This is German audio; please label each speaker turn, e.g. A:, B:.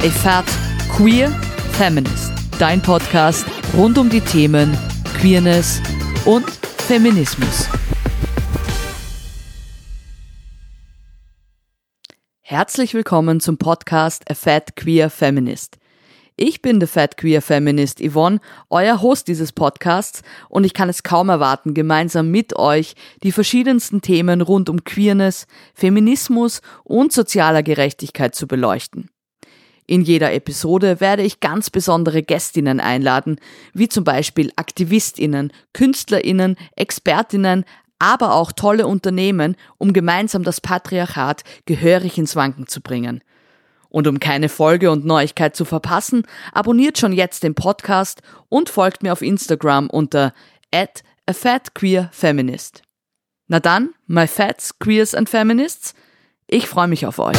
A: A Fat Queer Feminist. Dein Podcast rund um die Themen Queerness und Feminismus. Herzlich willkommen zum Podcast A Fat Queer Feminist. Ich bin The Fat Queer Feminist Yvonne, euer Host dieses Podcasts und ich kann es kaum erwarten, gemeinsam mit euch die verschiedensten Themen rund um Queerness, Feminismus und sozialer Gerechtigkeit zu beleuchten. In jeder Episode werde ich ganz besondere Gästinnen einladen, wie zum Beispiel Aktivistinnen, Künstlerinnen, Expertinnen, aber auch tolle Unternehmen, um gemeinsam das Patriarchat gehörig ins Wanken zu bringen. Und um keine Folge und Neuigkeit zu verpassen, abonniert schon jetzt den Podcast und folgt mir auf Instagram unter at a fat queer feminist. Na dann, my fats, queers and feminists, ich freue mich auf euch.